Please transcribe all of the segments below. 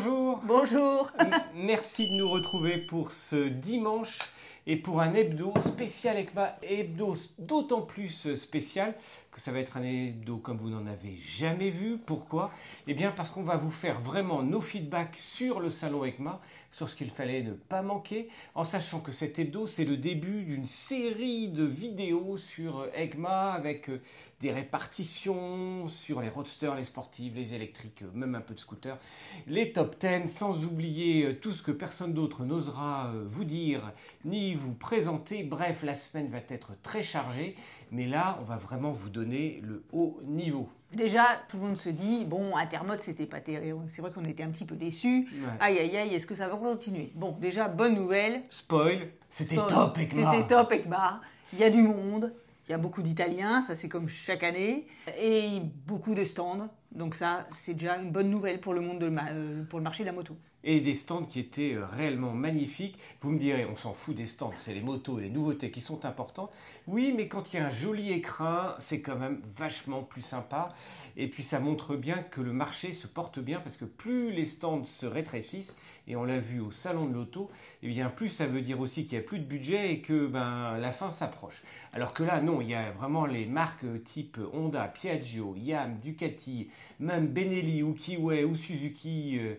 bonjour. Bonjour. Merci de nous retrouver pour ce dimanche et pour un hebdo spécial ECMA, hebdo d'autant plus spécial que ça va être un hebdo comme vous n'en avez jamais vu. Pourquoi? Eh bien parce qu'on va vous faire vraiment nos feedbacks sur le salon ECMA, sur ce qu'il fallait ne pas manquer, en sachant que cet hebdo c'est le début d'une série de vidéos sur ECMA avec euh, des répartitions sur les roadsters, les sportives, les électriques, euh, même un peu de scooters, les top 10, sans oublier euh, tout ce que personne d'autre n'osera vous dire ni vous présenter. Bref, la semaine va être très chargée, mais là on va vraiment vous donner le haut niveau. Déjà, tout le monde se dit, bon, Intermode, c'était pas terrible. C'est vrai qu'on était un petit peu déçus. Aïe, aïe, aïe, est-ce que ça va continuer? Bon, déjà, bonne nouvelle. Spoil, c'était top, Ekma. C'était top, Ekma. Il y a du monde, il y a beaucoup d'Italiens, ça c'est comme chaque année, et beaucoup de stands. Donc ça, c'est déjà une bonne nouvelle pour le monde de euh, pour le marché de la moto et des stands qui étaient euh, réellement magnifiques. Vous me direz, on s'en fout des stands, c'est les motos et les nouveautés qui sont importantes. Oui, mais quand il y a un joli écrin, c'est quand même vachement plus sympa. Et puis ça montre bien que le marché se porte bien parce que plus les stands se rétrécissent, et on l'a vu au salon de l'auto, et eh bien plus ça veut dire aussi qu'il n'y a plus de budget et que ben, la fin s'approche. Alors que là, non, il y a vraiment les marques type Honda, Piaggio, Yam, Ducati, même Benelli ou Kiway ou Suzuki. Euh,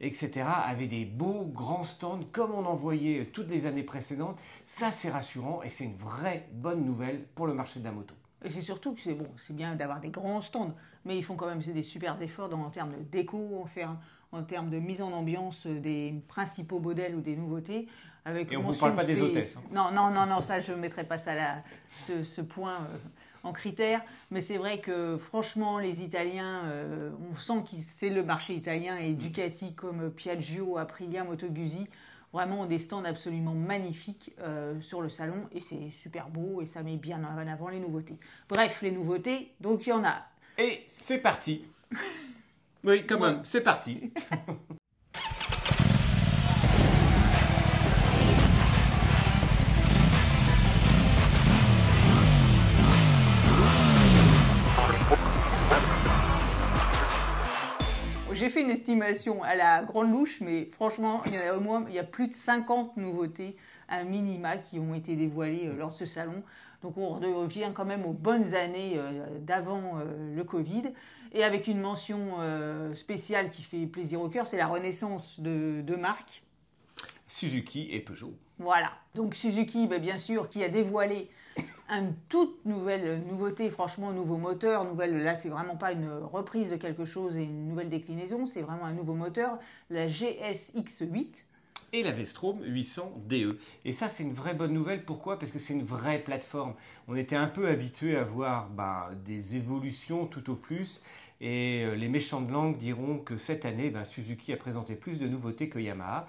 etc., avaient des beaux grands stands comme on en voyait toutes les années précédentes. Ça, c'est rassurant et c'est une vraie bonne nouvelle pour le marché de la moto. Et c'est surtout que c'est bon, c'est bien d'avoir des grands stands, mais ils font quand même des super efforts en termes de déco, en, en termes de mise en ambiance des principaux modèles ou des nouveautés. Avec et on ne vous parle pas des hôtesses. Hein. Non, non, non, non, ça je ne mettrai pas ça là, ce, point. Euh, en critères. Mais c'est vrai que franchement, les Italiens, euh, on sent que c'est le marché italien et Ducati comme Piaggio, Aprilia, Moto Guzzi vraiment ont des stands absolument magnifiques euh, sur le salon et c'est super beau et ça met bien en avant les nouveautés. Bref, les nouveautés, donc il y en a. Et c'est parti. oui, quand même, c'est parti. j'ai fait une estimation à la grande louche, mais franchement, il y a au moins plus de 50 nouveautés à minima qui ont été dévoilées euh, lors de ce salon. Donc on revient quand même aux bonnes années euh, d'avant euh, le Covid. Et avec une mention spéciale qui fait plaisir au cœur, c'est la renaissance de, de marques. Suzuki et Peugeot. Voilà. Donc Suzuki, bah, bien sûr, qui a dévoilé une toute nouvelle nouveauté, franchement, nouveau moteur. Nouvelle, là, c'est vraiment pas une reprise de quelque chose et une nouvelle déclinaison, c'est vraiment un nouveau moteur, la GSX8 et la Vestrom 800 DE. Et ça, c'est une vraie bonne nouvelle. Pourquoi? Parce que c'est une vraie plateforme. On était un peu habitué à voir bah, des évolutions tout au plus. Et euh, les méchants de langue diront que cette année, bah, Suzuki a présenté plus de nouveautés que Yamaha.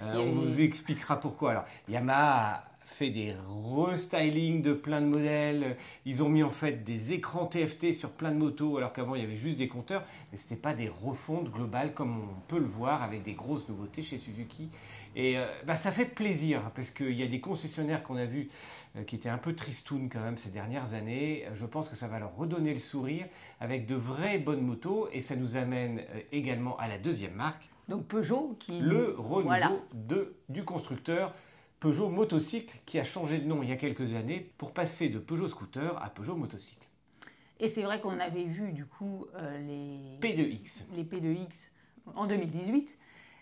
Euh, on vous expliquera pourquoi. Alors, Yamaha fait des restyling de plein de modèles. Ils ont mis en fait des écrans TFT sur plein de motos, alors qu'avant il y avait juste des compteurs, mais ce n'était pas des refontes globales comme on peut le voir avec des grosses nouveautés chez Suzuki. Et euh, bah, ça fait plaisir parce qu'il y a des concessionnaires qu'on a vus euh, qui étaient un peu tristounes quand même ces dernières années. Je pense que ça va leur redonner le sourire avec de vraies bonnes motos et ça nous amène euh, également à la deuxième marque. Donc Peugeot qui le renouveau de, du constructeur Peugeot Motocycle qui a changé de nom il y a quelques années pour passer de Peugeot Scooter à Peugeot Motocycle. Et c'est vrai qu'on avait vu du coup euh, les P2X. Les P2X en 2018.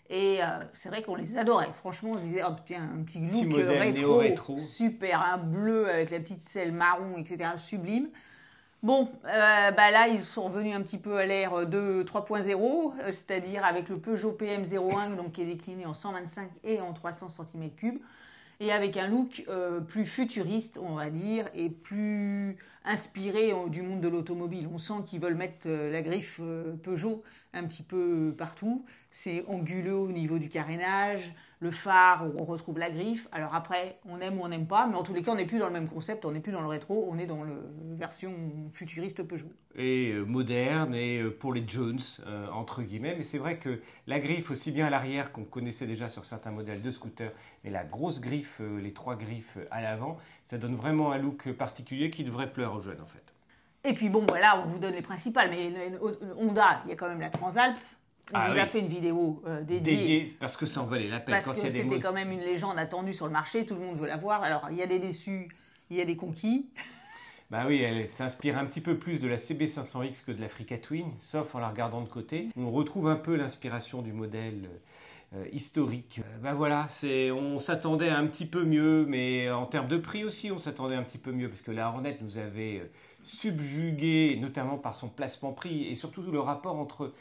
Et euh, c'est vrai qu'on les adorait. Franchement, on se disait, oh, tiens, un petit look rétro, rétro, super, un bleu avec la petite selle marron, etc. Sublime. Bon, euh, bah là, ils sont revenus un petit peu à l'ère de 3.0, c'est-à-dire avec le Peugeot PM01, donc qui est décliné en 125 et en 300 cm3 et avec un look euh, plus futuriste, on va dire, et plus inspiré du monde de l'automobile. On sent qu'ils veulent mettre euh, la griffe euh, Peugeot un petit peu partout. C'est anguleux au niveau du carénage, le phare, on retrouve la griffe. Alors après, on aime ou on n'aime pas, mais en tous les cas, on n'est plus dans le même concept, on n'est plus dans le rétro, on est dans la version futuriste Peugeot. Et euh, moderne, et euh, pour les Jones, euh, entre guillemets. Mais c'est vrai que la griffe, aussi bien à l'arrière qu'on connaissait déjà sur certains modèles de scooter, mais la grosse griffe, les trois griffes à l'avant, ça donne vraiment un look particulier qui devrait plaire aux jeunes en fait. Et puis bon, voilà, on vous donne les principales, mais Honda, il y a quand même la Transalp, On ah, a fait une vidéo euh, dédiée. parce que ça en valait la peine. Parce que c'était quand même une légende attendue sur le marché, tout le monde veut la voir. Alors, il y a des déçus, il y a des conquis. Bah oui, elle s'inspire un petit peu plus de la CB500X que de l'Africa Twin, sauf en la regardant de côté. On retrouve un peu l'inspiration du modèle euh, historique. Euh, bah voilà, c'est, on s'attendait un petit peu mieux, mais en termes de prix aussi, on s'attendait un petit peu mieux, parce que la Hornet nous avait euh, subjugué, notamment par son placement prix, et surtout le rapport entre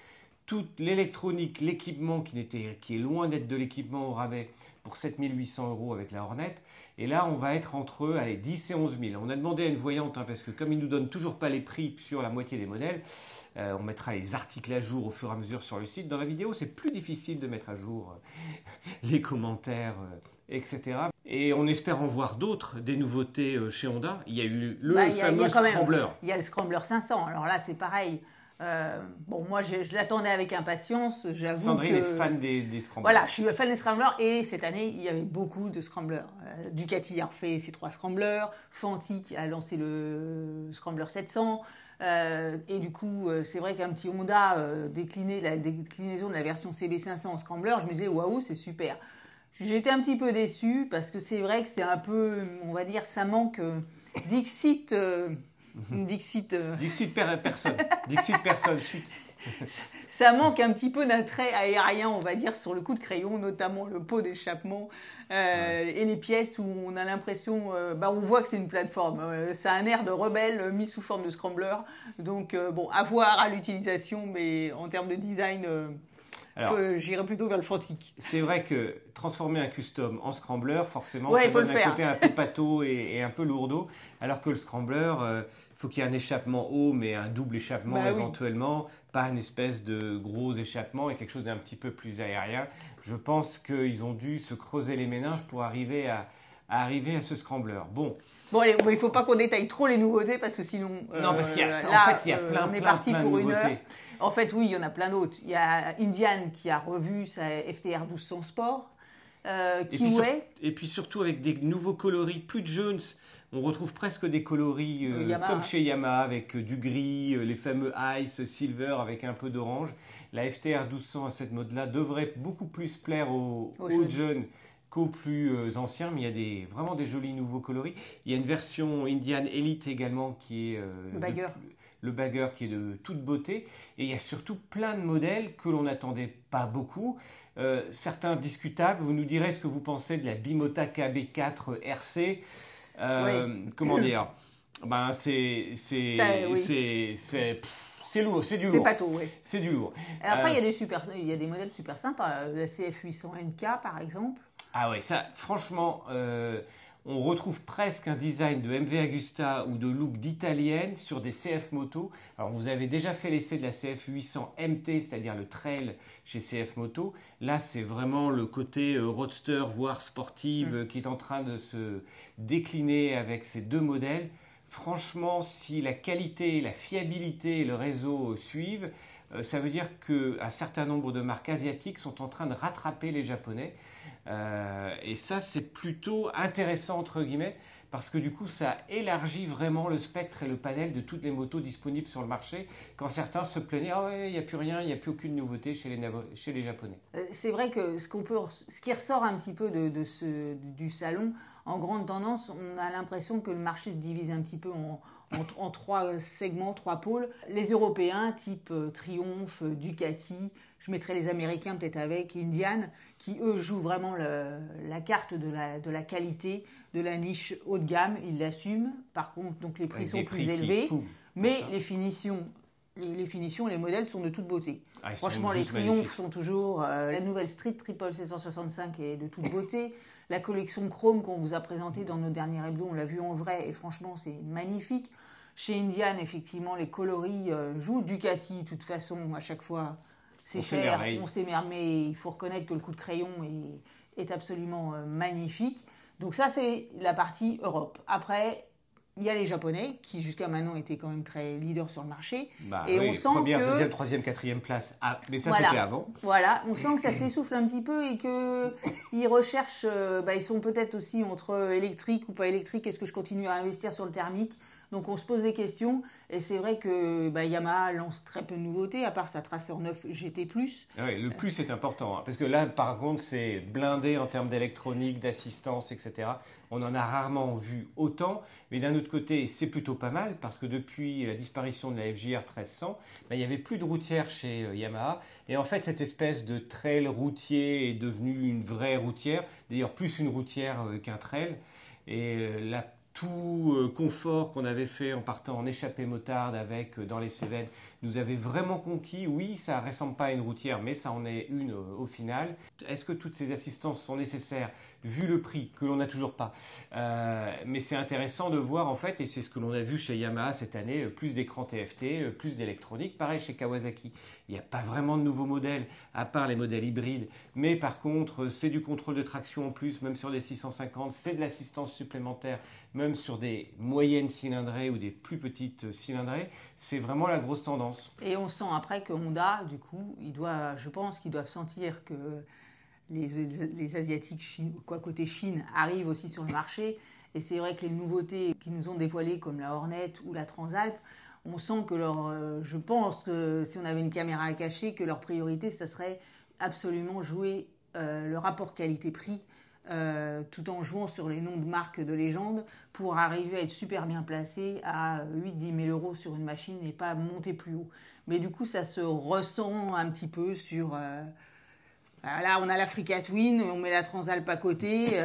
toute l'électronique, l'équipement qui, qui est loin d'être de l'équipement au rabais pour 7800 euros avec la Hornet. Et là, on va être entre allez, 10 et 11 000. On a demandé à une voyante, hein, parce que comme ils nous donnent toujours pas les prix sur la moitié des modèles, euh, on mettra les articles à jour au fur et à mesure sur le site. Dans la vidéo, c'est plus difficile de mettre à jour euh, les commentaires, euh, etc. Et on espère en voir d'autres, des nouveautés chez Honda. Il y a eu le bah, fameux Scrambler. il y a le Scrambler 500. Alors là, c'est pareil. Euh, bon, moi, je, l'attendais avec impatience. J'avoue Sandrine est fan des, des, scramblers. Voilà, je suis fan des scramblers. Et cette année, il y avait beaucoup de scramblers. Euh, Ducati a refait ses trois scramblers. Fanti a lancé le Scrambler 700. Euh, et du coup, c'est vrai qu'un petit Honda décliné la déclinaison de la version CB500 en scrambler, je me disais waouh, c'est super. J'étais un petit peu déçu parce que c'est vrai que c'est un peu, on va dire, ça manque Dixit Dixit. Euh... Dixit personne. Dixit personne, chute. Ça manque un petit peu d'un trait aérien, on va dire, sur le coup de crayon, notamment le pot d'échappement euh, et les pièces où on a l'impression, euh, bah, on voit que c'est une plateforme. Euh, ça a un air de rebelle mis sous forme de scrambler. Donc, bon, à voir à l'utilisation, mais en termes de design, j'irais plutôt vers le Fantique. C'est vrai que transformer un custom en scrambler, forcément, ça donne un côté un peu pâteau et, un peu lourdeau, alors que le scrambler faut qu'il y ait un échappement haut, mais un double échappement bah éventuellement, pas une espèce de gros échappement et quelque chose d'un petit peu plus aérien. Je pense qu'ils ont dû se creuser les méninges pour arriver à, arriver à ce scrambler. Bon. Bon, allez, il ne faut pas qu'on détaille trop les nouveautés parce que sinon. non, parce qu'il y a, euh, en fait, il y a plein, euh, on est parti pour une heure. En fait, oui, il y en a plein d'autres. Il y a Indian qui a revu sa FTR 1200 Sport. Euh, et, puis et, puis surtout avec des nouveaux coloris, plus de Jones. On retrouve presque des coloris euh, comme chez Yamaha avec euh, du gris, les fameux Ice, Silver avec un peu d'orange. La FTR 1200 à cette mode-là devrait beaucoup plus plaire aux, jeunes qu'aux plus anciens, mais il y a des, vraiment des jolis nouveaux coloris. Il y a une version Indian Elite également qui est le bagger. le bagger qui est de toute beauté. Et il y a surtout plein de modèles que l'on n'attendait pas beaucoup. Euh, certains discutables. Vous nous direz ce que vous pensez de la Bimota KB4 RC. Euh, comment dire? Ben, c'est c'est c'est lourd, c'est du lourd. C'est oui. C'est du lourd. après, il y a euh, des super, y a des modèles super sympas. La CF800NK, par exemple. Ah ouais, ça, franchement, on retrouve presque un design de MV Agusta ou de look d'italienne sur des CF Moto. Alors vous avez déjà fait l'essai de la CF 800 MT, c'est-à-dire le trail chez CF Moto. Là, c'est vraiment le côté euh, roadster, voire sportive, mm. qui est en train de se décliner avec ces deux modèles. Franchement, si la qualité, la fiabilité et le réseau suivent, euh, ça veut dire qu'un certain nombre de marques asiatiques sont en train de rattraper les Japonais. Euh, et ça, c'est plutôt intéressant, entre guillemets, parce que du coup, ça élargit vraiment le spectre et le panel de toutes les motos disponibles sur le marché, quand certains se plaignaient, ah ouais, il n'y a plus rien, il n'y a plus aucune nouveauté chez les, Japonais. Euh, c'est vrai que ce, qui ressort un petit peu de, du salon, en grande tendance, on a l'impression que le marché se divise un petit peu en, en, trois segments, trois pôles. Les Européens, type euh, Triumph, Ducati, je mettrai les Américains peut-être avec Indian, qui eux jouent vraiment la carte de la, de la qualité, de la niche haut de gamme, ils l'assument. Par contre, donc les prix sont plus élevés, mais les finitions, les, finitions, les modèles sont de toute beauté. Ah, Franchement, les triomphes sont toujours. Euh, la nouvelle Street Triple 765 est de toute beauté. La collection Chrome qu'on vous a présentée dans nos derniers hebdos, on l'a vu en vrai et franchement, c'est magnifique. Chez Indian, effectivement, les coloris euh, jouent. Ducati, de toute façon, à chaque fois, c'est cher, on s'émerveille, mais il faut reconnaître que le coup de crayon est, est absolument euh, magnifique. Donc ça, c'est la partie Europe. Après, il y a les Japonais qui jusqu'à maintenant étaient quand même très leaders sur le marché. Bah et on sent première, deuxième, troisième, quatrième place. Ah, mais ça c'était avant. Voilà, on sent que ça s'essouffle un petit peu et que ils recherchent. Euh, bah, ils sont peut-être aussi entre électrique ou pas électrique. Est-ce que je continue à investir sur le thermique? Donc on se pose des questions et c'est vrai que bah, Yamaha lance très peu de nouveautés à part sa Tracer 9 GT+. Ah le plus est important hein, parce que là par contre c'est blindé en termes d'électronique, d'assistance, etc. On en a rarement vu autant, mais d'un autre côté c'est plutôt pas mal parce que depuis la disparition de la FJR 1300, bah, il n'y avait plus de routière chez euh, Yamaha et en fait cette espèce de trail routier est devenue une vraie routière, d'ailleurs plus une routière euh, qu'un trail. Et euh, la tout euh, confort qu'on avait fait en partant en échappée motarde avec euh, dans les Cévennes nous avait vraiment conquis. Oui, ça ressemble pas à une routière, mais ça en est une au final. Est-ce que toutes ces assistances sont nécessaires vu le prix que l'on n'a toujours pas? Mais c'est intéressant de voir en fait, et c'est ce que l'on a vu chez Yamaha cette année, plus d'écrans TFT, plus d'électronique. Pareil chez Kawasaki. Il n'y a pas vraiment de nouveaux modèles, à part les modèles hybrides. Mais par contre, c'est du contrôle de traction en plus, même sur les 650. C'est de l'assistance supplémentaire, même sur des moyennes cylindrées ou des plus petites cylindrées. C'est vraiment la grosse tendance. Et on sent après que Honda, du coup, il doit, je pense qu'ils doivent sentir que les, les Asiatiques, quoi, côté Chine, arrivent aussi sur le marché. Et c'est vrai que les nouveautés qu'ils nous ont dévoilées, comme la Hornet ou la Transalp, on sent que leur, euh, je pense que si on avait une caméra à cacher, que leur priorité, ça serait absolument jouer euh, le rapport qualité-prix, euh, tout en jouant sur les noms de marques de légende, pour arriver à être super bien placé à 8-10 000 euros sur une machine et pas monter plus haut. Mais du coup, ça se ressent un petit peu sur... là, on a l'Africa Twin, on met la Transalp à côté.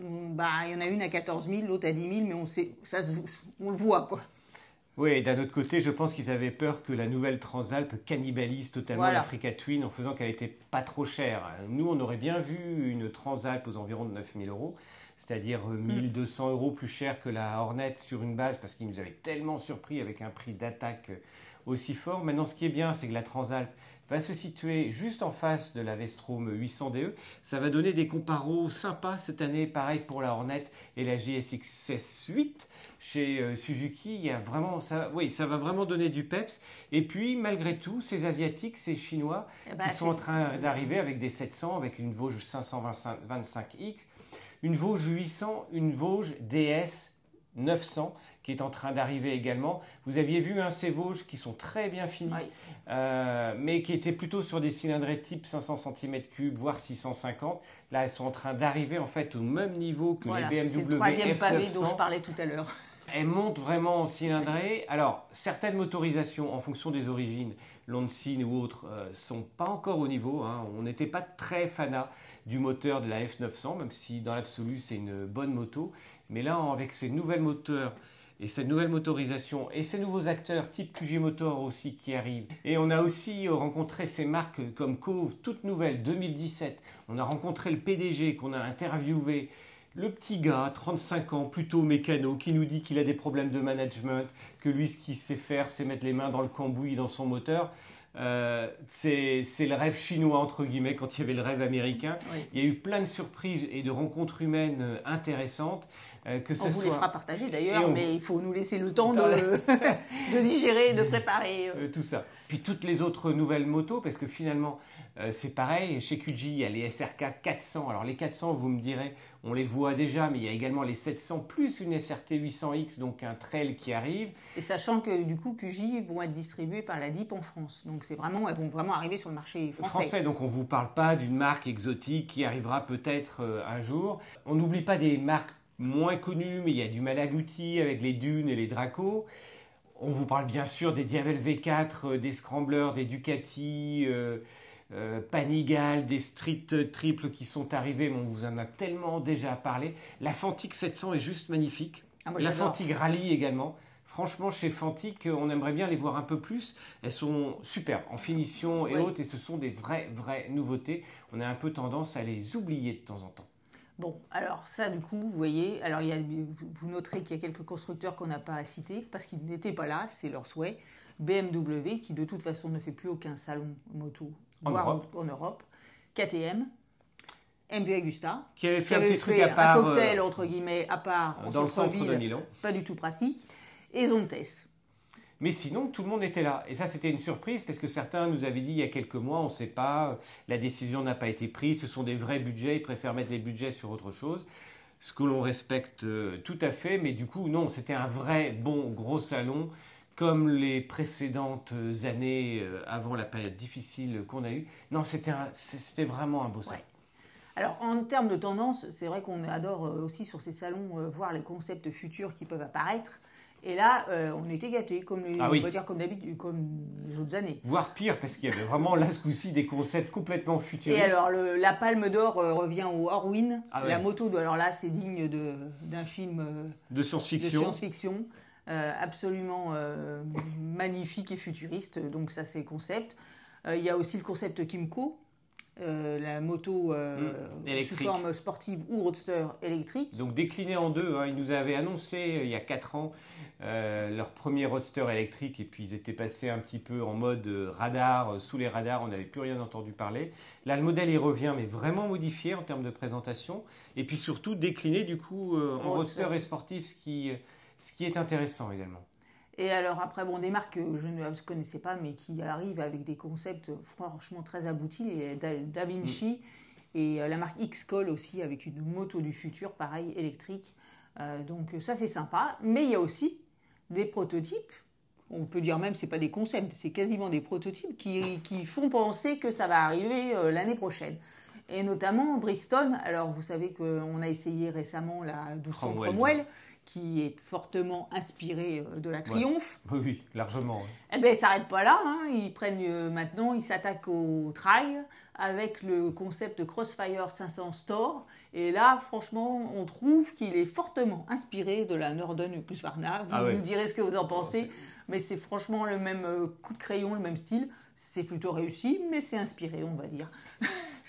bah, il y en a une à 14 000, l'autre à 10 000, mais on, sait, ça, on le voit, quoi. Oui, et d'un autre côté, je pense qu'ils avaient peur que la nouvelle Transalp cannibalise totalement l'Africa Twin en faisant qu'elle n'était pas trop chère. Nous, on aurait bien vu une Transalp aux environs de 9000 euros, c'est-à-dire 1200 mm. euros plus cher que la Hornet sur une base parce qu'ils nous avaient tellement surpris avec un prix d'attaque aussi fort. Maintenant, ce qui est bien, c'est que la Transalp va se situer juste en face de la Vestrom 800DE. Ça va donner des comparos sympas cette année, pareil pour la Hornet et la GSX 8 chez euh, Suzuki. Il y a vraiment ça, oui, ça va vraiment donner du peps. Et puis, malgré tout, ces Asiatiques, ces Chinois, eh qui sont en train d'arriver avec des 700, avec une Vosges 525X, une Vosges 800, une Vosges DS 900 qui est en train d'arriver également. Vous aviez vu un ces Vosges qui sont très bien finis, euh, mais qui étaient plutôt sur des cylindrées type 500 cm3, voire 650. Là, elles sont en train d'arriver en fait au même niveau que les BMW le troisième pavé dont je parlais tout à l'heure. Elles montent vraiment en cylindrée. Alors, certaines motorisations, en fonction des origines, Lancine ou autres, euh, sont pas encore au niveau. Hein. On n'était pas très fanat du moteur de la F900, même si dans l'absolu c'est une bonne moto. Mais là, avec ces nouvelles moteurs et cette nouvelle motorisation et ces nouveaux acteurs type QG Motor aussi qui arrivent. Et on a aussi rencontré ces marques comme Cove, toute nouvelle, 2017. On a rencontré le PDG qu'on a interviewé. Le petit gars, 35 ans, plutôt mécano, qui nous dit qu'il a des problèmes de management, que lui, ce qu'il sait faire, c'est mettre les mains dans le cambouis dans son moteur. Euh, c'est le rêve chinois, entre guillemets, quand il y avait le rêve américain. Il y a eu plein de surprises et de rencontres humaines euh, intéressantes. Euh, que on vous les fera partager d'ailleurs, mais il faut nous laisser le temps de, de digérer, de préparer. tout ça. Puis toutes les autres nouvelles motos, parce que finalement, euh, c'est pareil, chez QG, il y a les SRK 400. Alors les 400, vous me direz, on les voit déjà, mais il y a également les 700 plus une SRT 800X, donc un trail qui arrive. Et sachant que du coup, QG vont être distribués par la DIP en France. Donc c'est vraiment, elles vont vraiment arriver sur le marché français. Français, donc on ne vous parle pas d'une marque exotique qui arrivera peut-être euh, un jour. On n'oublie pas des marques moins connues, mais il y a du Malaguti avec les Dunes et les Draco. On vous parle bien sûr des Diavel V4, euh, des Scramblers, des Ducati. Euh, Panigal, des street triples qui sont arrivés, mais on vous en a tellement déjà parlé. La Fantique 700 est juste magnifique. Ah, la Fantique Rally également. Franchement, chez Fantique, on aimerait bien les voir un peu plus. Elles sont super en finition et autres, et ce sont des vraies, vraies nouveautés. On a un peu tendance à les oublier de temps en temps. Bon, alors ça, du coup, vous voyez, alors il y a, vous noterez qu'il y a quelques constructeurs qu'on n'a pas à citer parce qu'ils n'étaient pas là, c'est leur souhait. BMW, qui de toute façon ne fait plus aucun salon moto en Europe. en Europe, KTM, MV Agusta, qui avait fait un petit truc à part, un cocktail euh, entre guillemets à part dans le centre de Milan, pas du tout pratique, et Zontes. Mais sinon, tout le monde était là. Et ça, c'était une surprise parce que certains nous avaient dit il y a quelques mois, on ne sait pas, la décision n'a pas été prise, ce sont des vrais budgets, ils préfèrent mettre les budgets sur autre chose. ce que l'on respecte tout à fait, mais du coup, non, c'était un vrai bon gros salon comme les précédentes années avant la période difficile qu'on a eue. Non, c'était vraiment un beau salon. Alors en termes de tendance, c'est vrai qu'on adore aussi sur ces salons voir les concepts futurs qui peuvent apparaître. Et là, euh, on était gâtés, comme les, ah on dire comme d'habitude, comme les autres années. Voire pire, parce qu'il y avait vraiment là ce coup-ci des concepts complètement futuristes. Et alors, la Palme d'Or euh, revient au Orwin. Ah la moto, alors là, c'est digne d'un film euh, de science-fiction. science-fiction. absolument magnifique et futuriste. Donc ça, c'est le concept. Il y a aussi le concept Kimco, euh, la moto euh, mmh, sous forme sportive ou roadster électrique. Donc décliné en deux, hein. ils nous avaient annoncé euh, il y a 4 ans leur premier roadster électrique et puis ils étaient passés un petit peu en mode radar, sous les radars, on n'avait plus rien entendu parler. Là le modèle il revient mais vraiment modifié en termes de présentation et puis surtout décliné du coup en roadster. et sportif, ce qui, ce qui est intéressant également. Et alors après, bon, des marques que je ne connaissais pas, mais qui arrivent avec des concepts franchement très aboutis, les Da, Vinci mm. et euh, la marque X-Call aussi, avec une moto du futur, pareil, électrique. Euh, donc ça, c'est sympa. Mais il y a aussi des prototypes. On peut dire même, c'est pas des concepts, c'est quasiment des prototypes qui, qui, font penser que ça va arriver euh, l'année prochaine. Et notamment Brixton. Alors, vous savez qu'on a essayé récemment la 1200 Cromwell qui est fortement inspiré euh, de la Triomphe. Oui, oui, largement. Eh bien, ils ne s'arrêtent pas là. Hein. Ils prennent euh, maintenant, ils s'attaquent au trail avec le concept Crossfire 500 Store. Et là, franchement, on trouve qu'il est fortement inspiré de la Norden Husqvarna. Vous ah nous direz ce que vous en pensez. mais c'est franchement le même euh, coup de crayon, le même style. C'est plutôt réussi, mais c'est inspiré, on va dire.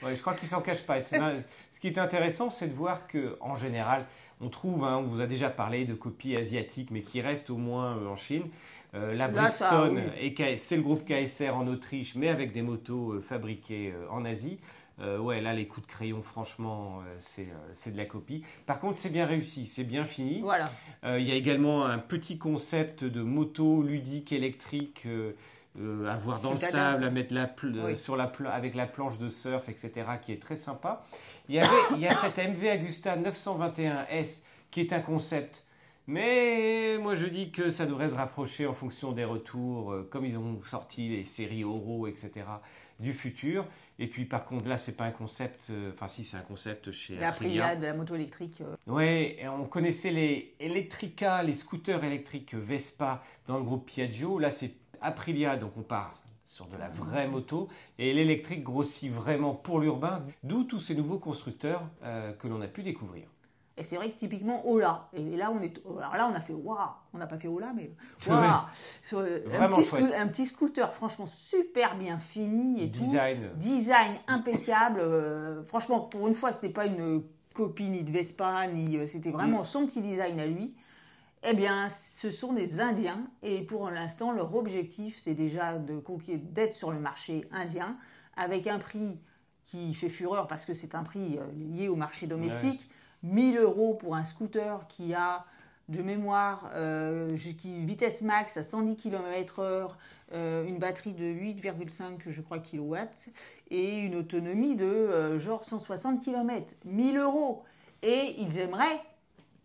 ouais, je crois qu'il s'en cache pas. ce qui est intéressant, c'est de voir que, en général, on trouve, hein, on vous a déjà parlé de copies asiatiques, mais qui restent au moins euh, en Chine. Euh, la Brixton, c'est le groupe KSR en Autriche, mais avec des motos euh, fabriquées en Asie. ouais, là, les coups de crayon, franchement, c'est de la copie. Par contre, c'est bien réussi, c'est bien fini. Voilà. Il y a également un petit concept de moto ludique électrique euh, à voir dans le sable, à mettre la sur la avec la planche de surf, etc., qui est très sympa. Il y, avait, il y a cette MV Agusta 921S qui est un concept. Mais moi je dis que ça devrait se rapprocher en fonction des retours, euh, comme ils ont sorti les séries Oro, etc., du futur. Et puis par contre là, c'est pas un concept, euh, enfin si c'est un concept chez la Aprilia. de la moto électrique. Oui, on connaissait les Electrica, les scooters électriques Vespa dans le groupe Piaggio. Là, c'est Aprilia, donc on part sur de la vraie moto, et l'électrique grossit vraiment pour l'urbain, d'où tous ces nouveaux constructeurs euh, que l'on a pu découvrir. Et c'est vrai que typiquement Ola, et là on est, alors là on a fait waouh, on n'a pas fait Ola mais waouh, un, petit un petit scooter franchement super bien fini et design, design impeccable. Euh, franchement pour une fois c'était pas une copie ni de Vespa ni euh, c'était vraiment mm. son petit design à lui. Eh bien, ce sont des Indiens et pour l'instant, leur objectif, c'est déjà de d'être sur le marché indien avec un prix qui fait fureur parce que c'est un prix euh, lié au marché domestique. 1000 euros pour un scooter qui a de mémoire euh, vitesse max à 110 km/h, euh, une batterie de 8,5 je crois kW et une autonomie de genre 160 km. 1000 euros. Et ils aimeraient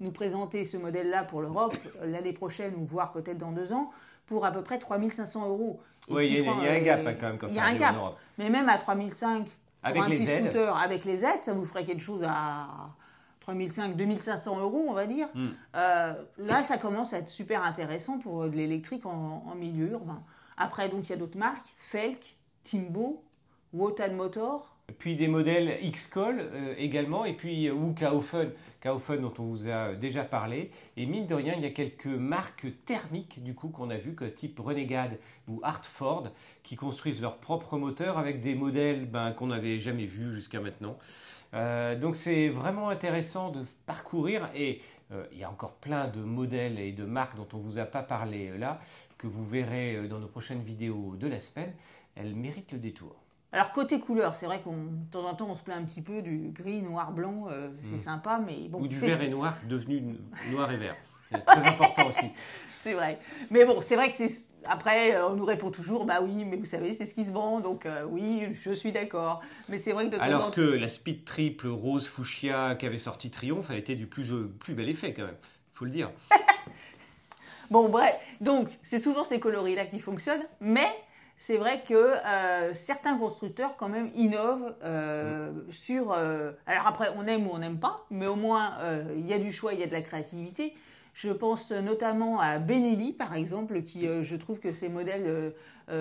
nous présenter ce modèle-là pour l'Europe l'année prochaine ou voire peut-être dans deux ans pour à peu près 3500 euros. oui, il y, a un gap quand même quand ça arrive en Europe. Mais même à 3500 avec les aides. avec les aides, ça vous ferait quelque chose à 3500, 2500 euros, on va dire. Hmm. Euh, là, ça commence à être super intéressant pour l'électrique en, en, milieu urbain. Après, donc, il y a d'autres marques, Felk, Timbo, Wotan Motor, puis des modèles X-Call euh, également, et puis euh, ou Kaofen, Kaofen dont on vous a déjà parlé. Et mine de rien, il y a quelques marques thermiques du coup qu'on a vu, que type Renegade ou Hartford, qui construisent leurs propres moteurs avec des modèles ben, qu'on n'avait jamais vus jusqu'à maintenant. Euh, donc c'est vraiment intéressant de parcourir et il y a encore plein de modèles et de marques dont on ne vous a pas parlé là, que vous verrez dans nos prochaines vidéos de la semaine. Elles méritent le détour. Alors côté couleur, c'est vrai qu'on de temps en temps on se plaint un petit peu du gris, noir, blanc, euh, c'est hmm. sympa, mais bon. Ou du vert et noir devenu noir et vert. C'est très important aussi. C'est vrai. Mais bon, c'est vrai que c'est après, on nous répond toujours, bah oui, mais vous savez, c'est ce qui se vend, donc oui, je suis d'accord. Mais c'est vrai que de temps Alors que la Speed Triple Rose Fuchsia qui avait sorti Triomphe, elle était du plus, plus bel effet quand même, il faut le dire. bon, bref, donc c'est souvent ces coloris-là qui fonctionnent, mais c'est vrai que euh, certains constructeurs quand même innovent euh, sur... Euh, alors après, on aime ou on n'aime pas, mais au moins il y a du choix, il y a de la créativité. Je pense notamment à Benelli, par exemple, qui je trouve que ces modèles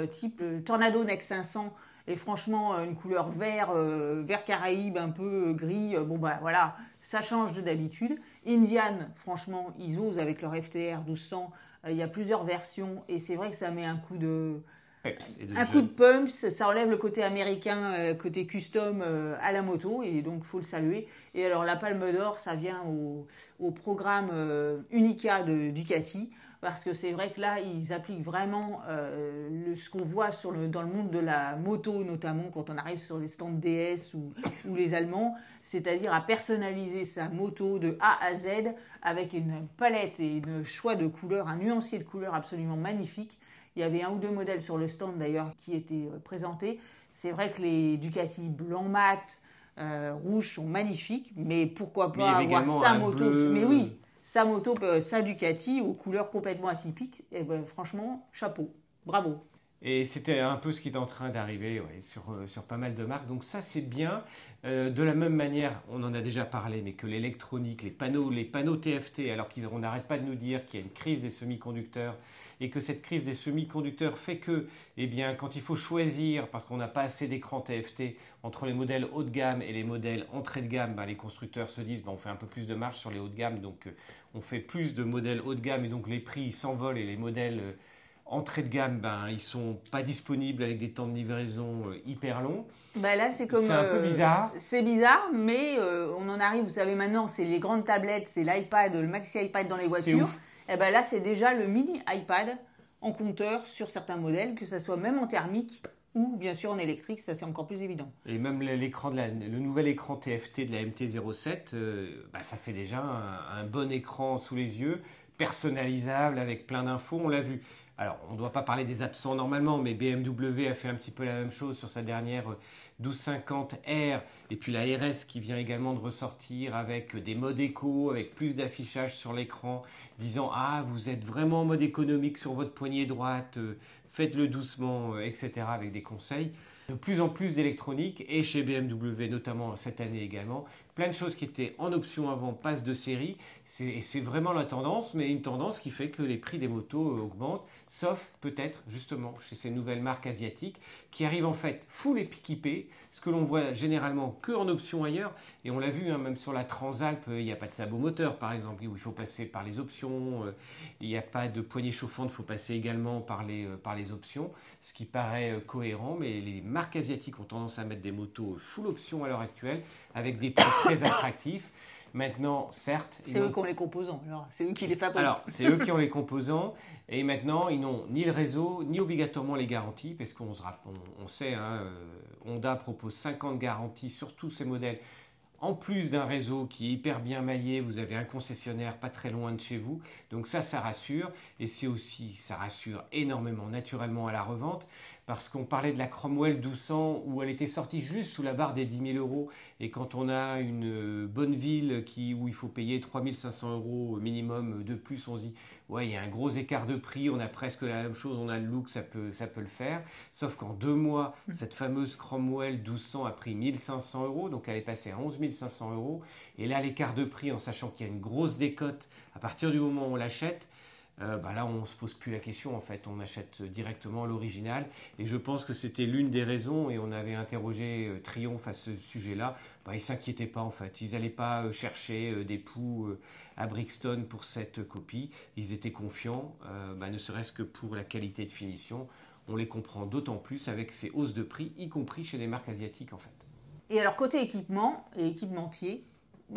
type Tornado Next 500 est franchement une couleur vert, vert caraïbe, un peu gris. bon bah voilà, ça change de d'habitude. Indian, franchement, ils osent avec leur FTR 1200. Il y a plusieurs versions et c'est vrai que ça met un coup de un coup de pumps, ça enlève le côté américain, euh, côté custom euh, à la moto, et donc faut le saluer. Et alors la Palme d'Or, ça vient au, programme euh, Unica de Ducati, parce que c'est vrai que là, ils appliquent vraiment ce qu'on voit sur le, dans le monde de la moto, notamment quand on arrive sur les stands DS ou, ou les Allemands, c'est-à-dire à personnaliser sa moto de A à Z avec une palette et un choix de couleurs, un nuancier de couleurs absolument magnifique. Il y avait un ou deux modèles sur le stand d'ailleurs qui étaient euh, présentés. C'est vrai que les Ducati blanc mat, euh, rouge sont magnifiques, mais pourquoi pas avoir sa moto Mais oui, sa moto, euh, sa Ducati aux couleurs complètement atypiques. Et eh ben, franchement, chapeau, bravo. Et c'était un peu ce qui est en train d'arriver sur, sur pas mal de marques. Donc ça, c'est bien. de la même manière, on en a déjà parlé, mais que l'électronique, les panneaux, les panneaux TFT, alors qu'on n'arrête pas de nous dire qu'il y a une crise des semi-conducteurs et que cette crise des semi-conducteurs fait que, eh bien, quand il faut choisir, parce qu'on n'a pas assez d'écran TFT, entre les modèles haut de gamme et les modèles entrée de gamme, ben, les constructeurs se disent, ben, on fait un peu plus de marge sur les hauts de gamme, donc euh, on fait plus de modèles haut de gamme et donc les prix s'envolent et les modèles euh, entrée de gamme, ben, ils sont pas disponibles avec des temps de livraison euh, hyper longs. Ben là, c'est comme. C'est un peu bizarre. C'est bizarre, mais on en arrive, vous savez, maintenant, c'est les grandes tablettes, c'est l'iPad, le maxi iPad dans les voitures. Et eh ben là, c'est déjà le mini iPad en compteur sur certains modèles, que ce soit même en thermique ou bien sûr en électrique, ça c'est encore plus évident. Et même l'écran de le nouvel écran TFT de la MT07, euh, bah, ça fait déjà un, bon écran sous les yeux, personnalisable avec plein d'infos, on l'a vu. Alors, on ne doit pas parler des absents normalement, mais BMW a fait un petit peu la même chose sur sa dernière 1250R et puis la RS qui vient également de ressortir avec des modes éco, avec plus d'affichage sur l'écran, disant ah vous êtes vraiment en mode économique sur votre poignée droite, euh, faites-le doucement, euh, etc. avec des conseils. De plus en plus d'électronique et chez BMW notamment cette année également, plein de choses qui étaient en option avant passent de série. C'est vraiment la tendance, mais une tendance qui fait que les prix des motos euh, augmentent, sauf peut-être justement chez ces nouvelles marques asiatiques qui arrivent en fait full équipées, ce que l'on voit généralement que en option ailleurs. Et on l'a vu, hein, même sur la Transalp, euh, il n'y a pas de sabot moteur par exemple, où il faut passer par les options. Euh, il n'y a pas de poignée chauffante, il faut passer également par les, par les options, ce qui paraît cohérent. Mais les marques asiatiques ont tendance à mettre des motos full option à l'heure actuelle avec des prix très attractifs. Maintenant, certes. C'est eux qui ont les composants, c'est eux qui les fabriquent. Alors, c'est eux qui ont les composants, et maintenant, ils n'ont ni le réseau, ni obligatoirement les garanties, parce qu'on on, sait, hein, euh, Honda propose 50 garanties sur tous ces modèles. En plus d'un réseau qui est hyper bien maillé, vous avez un concessionnaire pas très loin de chez vous. Donc ça, ça rassure. Et c'est aussi, ça rassure énormément naturellement à la revente parce qu'on parlait de la Cromwell 1200 où elle était sortie juste sous la barre des 10 000 euros. Et quand on a une euh, bonne ville qui, où il faut payer 3500 euros minimum de plus, on se dit, ouais, il y a un gros écart de prix, on a presque la même chose, on a le look, ça peut, ça peut le faire. Sauf qu'en deux mois, mm. cette fameuse Cromwell 1200 a pris 1500 euros, donc elle est passée à 11 500 euros. Et là, l'écart de prix, en sachant qu'il y a une grosse décote à partir du moment où on l'achète, euh, bah là on se pose plus la question en fait, on achète directement l'original. Et je pense que c'était l'une des raisons et on avait interrogé euh, Triomphe à ce sujet-là, bah, ils s'inquiétaient pas en fait, ils n'allaient pas euh, chercher des poux à Brixton pour cette copie, ils étaient confiants, bah, ne serait-ce que pour la qualité de finition, on les comprend d'autant plus avec ces hausses de prix, y compris chez les marques asiatiques en fait. Et alors côté équipement et équipementier,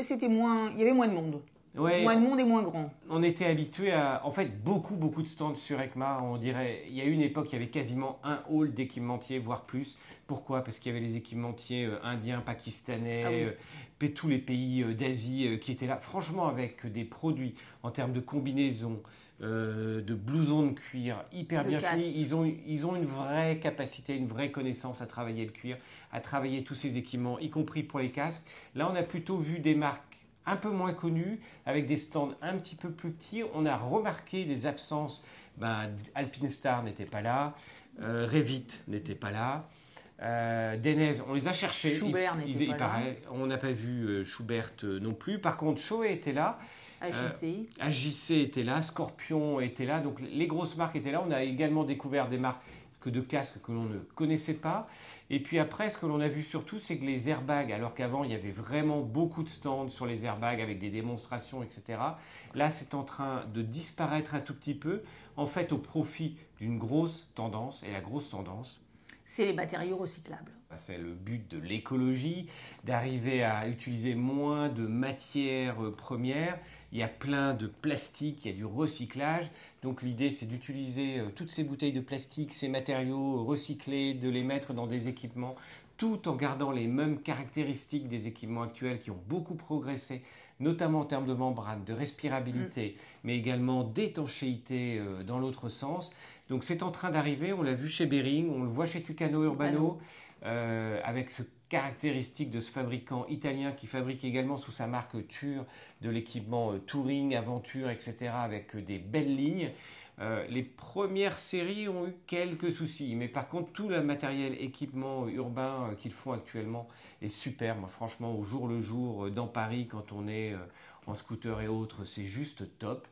c'était moins, il y avait moins de monde. Moins de monde et moins grand. On était habitué à, en fait, beaucoup, beaucoup de stands sur ECMA. On dirait, il y a une époque, il y avait quasiment un hall d'équipementiers, voire plus. Pourquoi? Parce qu'il y avait les équipementiers euh, indiens, pakistanais, ah euh, tous les pays euh, d'Asie qui étaient là. Franchement, avec des produits en termes de combinaison, de blousons de cuir hyper bien finis. Ils ont, ils ont une vraie capacité, une vraie connaissance à travailler le cuir, à travailler tous ces équipements, y compris pour les casques. Là, on a plutôt vu des marques un peu moins connues, avec des stands un petit peu plus petits. On a remarqué des absences. Ben, Alpinestar n'était pas là, Revit n'était pas là. Euh, Denez, on les a cherchés. Schubert n'était pas là. On n'a pas vu euh, Schubert euh, non plus. Par contre, Shoei était là. AJC. AJC était là, Scorpion était là. Donc les grosses marques étaient là. On a également découvert des marques que de casques que l'on ne connaissait pas. Et puis après, ce que l'on a vu surtout, c'est que les airbags, alors qu'avant il y avait vraiment beaucoup de stands sur les airbags avec des démonstrations, etc. Là, c'est en train de disparaître un tout petit peu, en fait au profit d'une grosse tendance. Et la grosse tendance, c'est les matériaux recyclables. C'est le but de l'écologie, d'arriver à utiliser moins de matières premières. Il y a plein de plastique, il y a du recyclage. Donc l'idée, c'est d'utiliser euh, toutes ces bouteilles de plastique, ces matériaux recyclés, de les mettre dans des équipements, tout en gardant les mêmes caractéristiques des équipements actuels qui ont beaucoup progressé notamment en termes de membrane, de respirabilité, mm. mais également d'étanchéité euh, dans l'autre sens. Donc c'est en train d'arriver, on l'a vu chez Bering, on le voit chez Tucano Urbano, euh, avec ce caractéristique de ce fabricant italien qui fabrique également sous sa marque Tur de l'équipement euh, Touring, Aventure, etc., avec des belles lignes. Euh, les premières séries ont eu quelques soucis, mais par contre tout le matériel équipement urbain euh, qu'ils font actuellement est super. Moi, franchement, au jour le jour, euh, dans Paris, quand on est en scooter et autres, c'est juste top.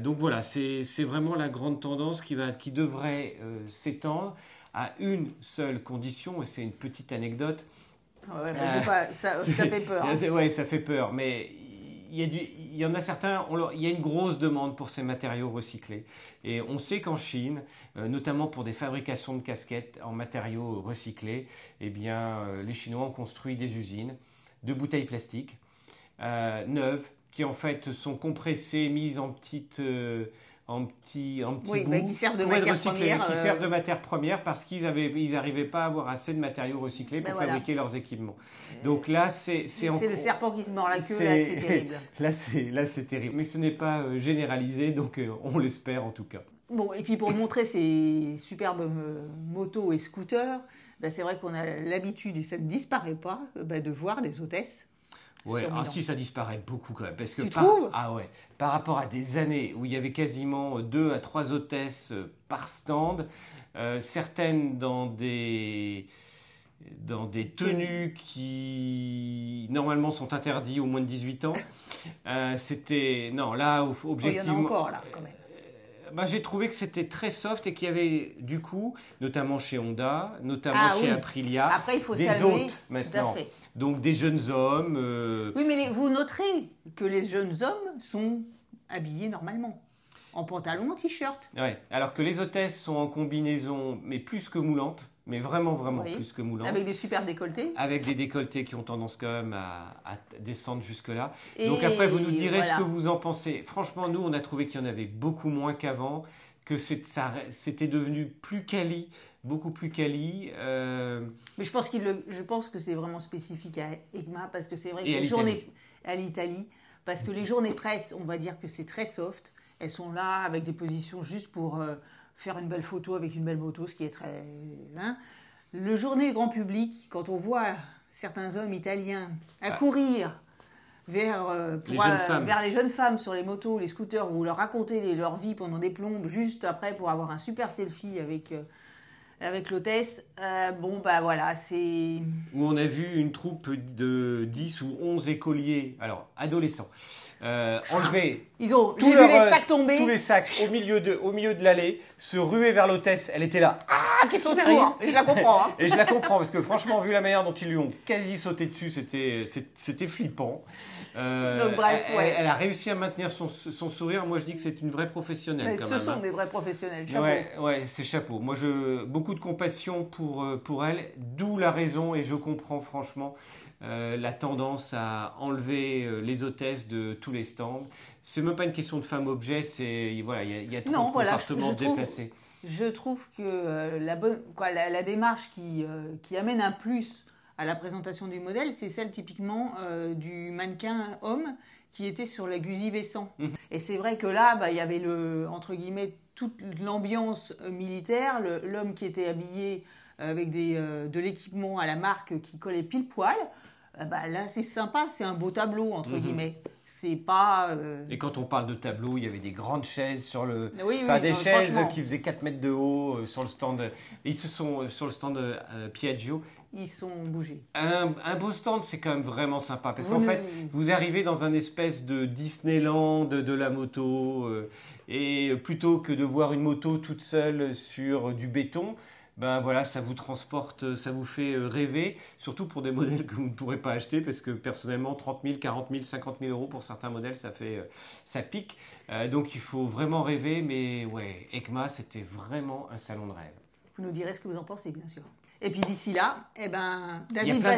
donc voilà, c'est vraiment la grande tendance qui, va, qui devrait s'étendre à une seule condition, et c'est une petite anecdote. ça, ça, fait peur. Oui, ça fait peur, mais il y, en a certains, il y a une grosse demande pour ces matériaux recyclés. Et on sait qu'en Chine, euh, notamment pour des fabrications de casquettes en matériaux recyclés, eh bien, euh, les Chinois ont construit des usines de bouteilles plastiques euh, neuves qui en fait sont compressées, mises en petites en petits, en petits bouts qui servent de matière première. Qui servent de matière première parce qu'ils n'arrivaient ils pas à avoir assez de matériaux recyclés pour ben fabriquer leurs équipements. Donc là, c'est c'est le serpent qui se mord la queue. Là, c'est terrible. là, c'est là, c'est terrible. Mais ce n'est pas euh, généralisé, donc euh, on l'espère en tout cas. Bon, et puis pour montrer ces superbes euh, motos et scooters, ben, c'est vrai qu'on a l'habitude, et ça ne disparaît pas, ben, de voir des hôtesses Ouais, ah, si ça disparaît beaucoup quand même. Parce que tu par, trouves? Ah ouais, par rapport à des années où il y avait quasiment deux à trois hôtesses euh, par stand, euh, certaines dans des dans des tenues qui normalement sont interdites aux moins de 18 ans. Euh, c'était non là objectivement. il y en a encore là quand même. Bah, j'ai trouvé que c'était très soft et qu'il y avait du coup, notamment chez Honda, notamment ah chez Aprilia, Après, il faut des hôtes maintenant. Donc des jeunes hommes. Euh, oui, mais vous noterez que les jeunes hommes sont habillés normalement. En pantalon, en t-shirt. Ouais. Alors que les hôtesses sont en combinaison, mais plus que moulantes, mais vraiment, vraiment plus que moulantes. Avec des super décolletés. Avec des décolletés qui ont tendance quand même à, descendre jusque-là. Donc après, vous nous direz ce que vous en pensez. Franchement, nous, on a trouvé qu'il y en avait beaucoup moins qu'avant, que c'était devenu plus quali, beaucoup plus quali. Euh, Mais je pense, qu'il je pense que c'est vraiment spécifique à EGMA parce que c'est vrai que les journées à l'Italie, parce que les journées presse, on va dire que c'est très soft. Elles sont là avec des positions juste pour euh, faire une belle photo avec une belle moto, ce qui est très. Hein. Le journée grand public, quand on voit certains hommes italiens à courir vers, euh, les vers les jeunes femmes sur les motos, les scooters, ou leur raconter leur vie pendant des plombes, juste après pour avoir un super selfie avec avec l'hôtesse. Euh, bon, bah voilà, c'est. Où on a vu une troupe de 10 ou 11 écoliers, alors adolescents, euh, enlever. Ils ont. Vu les euh, sacs tomber. Tous les sacs au milieu de, au milieu de l'allée, se ruer vers l'hôtesse. Elle était là. Ah, qu'est-ce qui t'arrive Et je la comprends. Hein. Et je la comprends parce que franchement, vu la manière dont ils lui ont quasi sauté dessus, c'était, c'était flippant. Euh, Donc, bref, elle, ouais. elle, a réussi à maintenir son, son, sourire. Moi, je dis que c'est une vraie professionnelle. ce sont hein. des vrais professionnels. Chapeau. Ouais, ouais, c'est chapeau. Moi, je beaucoup de compassion pour pour elle. D'où la raison et je comprends franchement. Euh, la tendance à enlever euh, les hôtesses de tous les stands. C'est même pas une question de femme objet, c'est voilà, il y, a trop non, de voilà, comportements déplacés. je trouve que euh, la, bonne, quoi, la, démarche qui, qui amène un plus à la présentation du modèle, c'est celle typiquement du mannequin homme qui était sur la Guzzi-Vessan. Mhm. Et c'est vrai que là, bah, il y avait le, entre guillemets, toute l'ambiance militaire, l'homme qui était habillé avec des, de l'équipement à la marque qui collait pile poil. Bah, là, c'est sympa, c'est un beau tableau, entre mhm. guillemets. C'est pas. Euh, Et quand on parle de tableau, il y avait des grandes chaises sur le. Oui, enfin, des chaises qui faisaient 4 mètres de haut euh, sur le stand. Ils se sont euh, sur le stand Piaggio. Ils sont bougés. Un, un beau stand, c'est quand même vraiment sympa parce qu'en fait, vous arrivez dans un espèce de Disneyland de la moto et plutôt que de voir une moto toute seule sur du béton, ben voilà, ça vous transporte, ça vous fait euh, rêver, surtout pour des modèles que vous ne pourrez pas acheter, parce que personnellement, 30 000, 40 000, 50 000 euros pour certains modèles, ça fait, euh, ça pique. Euh, donc il faut vraiment rêver, mais ouais, ECMA, c'était vraiment un salon de rêve. Vous nous direz ce que vous en pensez, bien sûr. Et puis d'ici là, eh ben, David, va,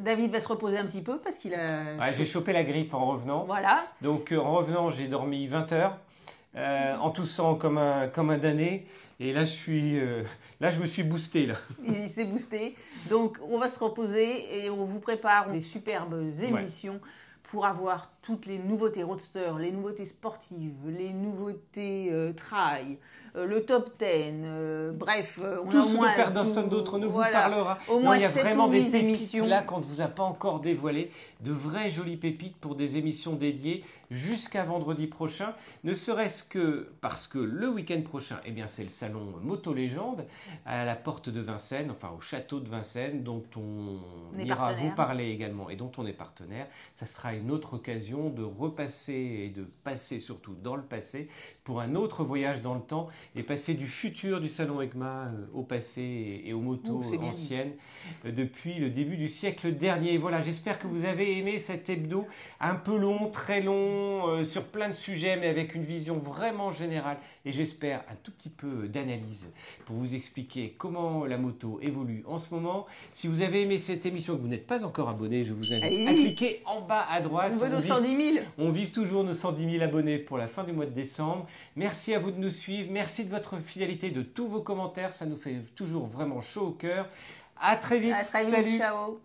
David va se reposer un petit peu parce qu'il a. Ouais, j'ai chopé la grippe en revenant. Voilà. Donc en revenant, j'ai dormi 20 heures. Euh, en toussant comme un, comme un damné. Et là, je suis, euh, là, je me suis boosté. Là. Il s'est boosté. Donc, on va se reposer et on vous prépare des superbes émissions pour avoir toutes les nouveautés roadster, les nouveautés sportives, les nouveautés euh, trail, le top 10, euh, bref, on tout a dont personne d'autre ne vous parlera. Au moins il y a vraiment des pépites émissions. là qu'on ne vous a pas encore dévoilé, de vraies jolies pépites pour des émissions dédiées jusqu'à vendredi prochain, ne serait-ce que parce que le week-end prochain, eh bien c'est le salon Moto Légende à la porte de Vincennes, enfin au château de Vincennes, dont on, on ira vous parler également et dont on est partenaire. Ça sera une autre occasion de repasser et de passer surtout dans le passé pour un autre voyage dans le temps et passer du futur du salon ECMA euh, au passé et aux motos anciennes euh, depuis le début du siècle dernier. Voilà, j'espère que vous avez aimé cet hebdo un peu long, très long, euh, sur plein de sujets, mais avec une vision vraiment générale et j'espère un tout petit peu d'analyse pour vous expliquer comment la moto évolue en ce moment. Si vous avez aimé cette émission que vous n'êtes pas encore abonné, je vous invite à cliquer en bas à droite. On vise toujours nos 110 000 abonnés pour la fin du mois de décembre. Merci à vous de nous suivre. Merci de votre fidélité, de tous vos commentaires. Ça nous fait toujours vraiment chaud au cœur. À très vite. À très vite. Ciao.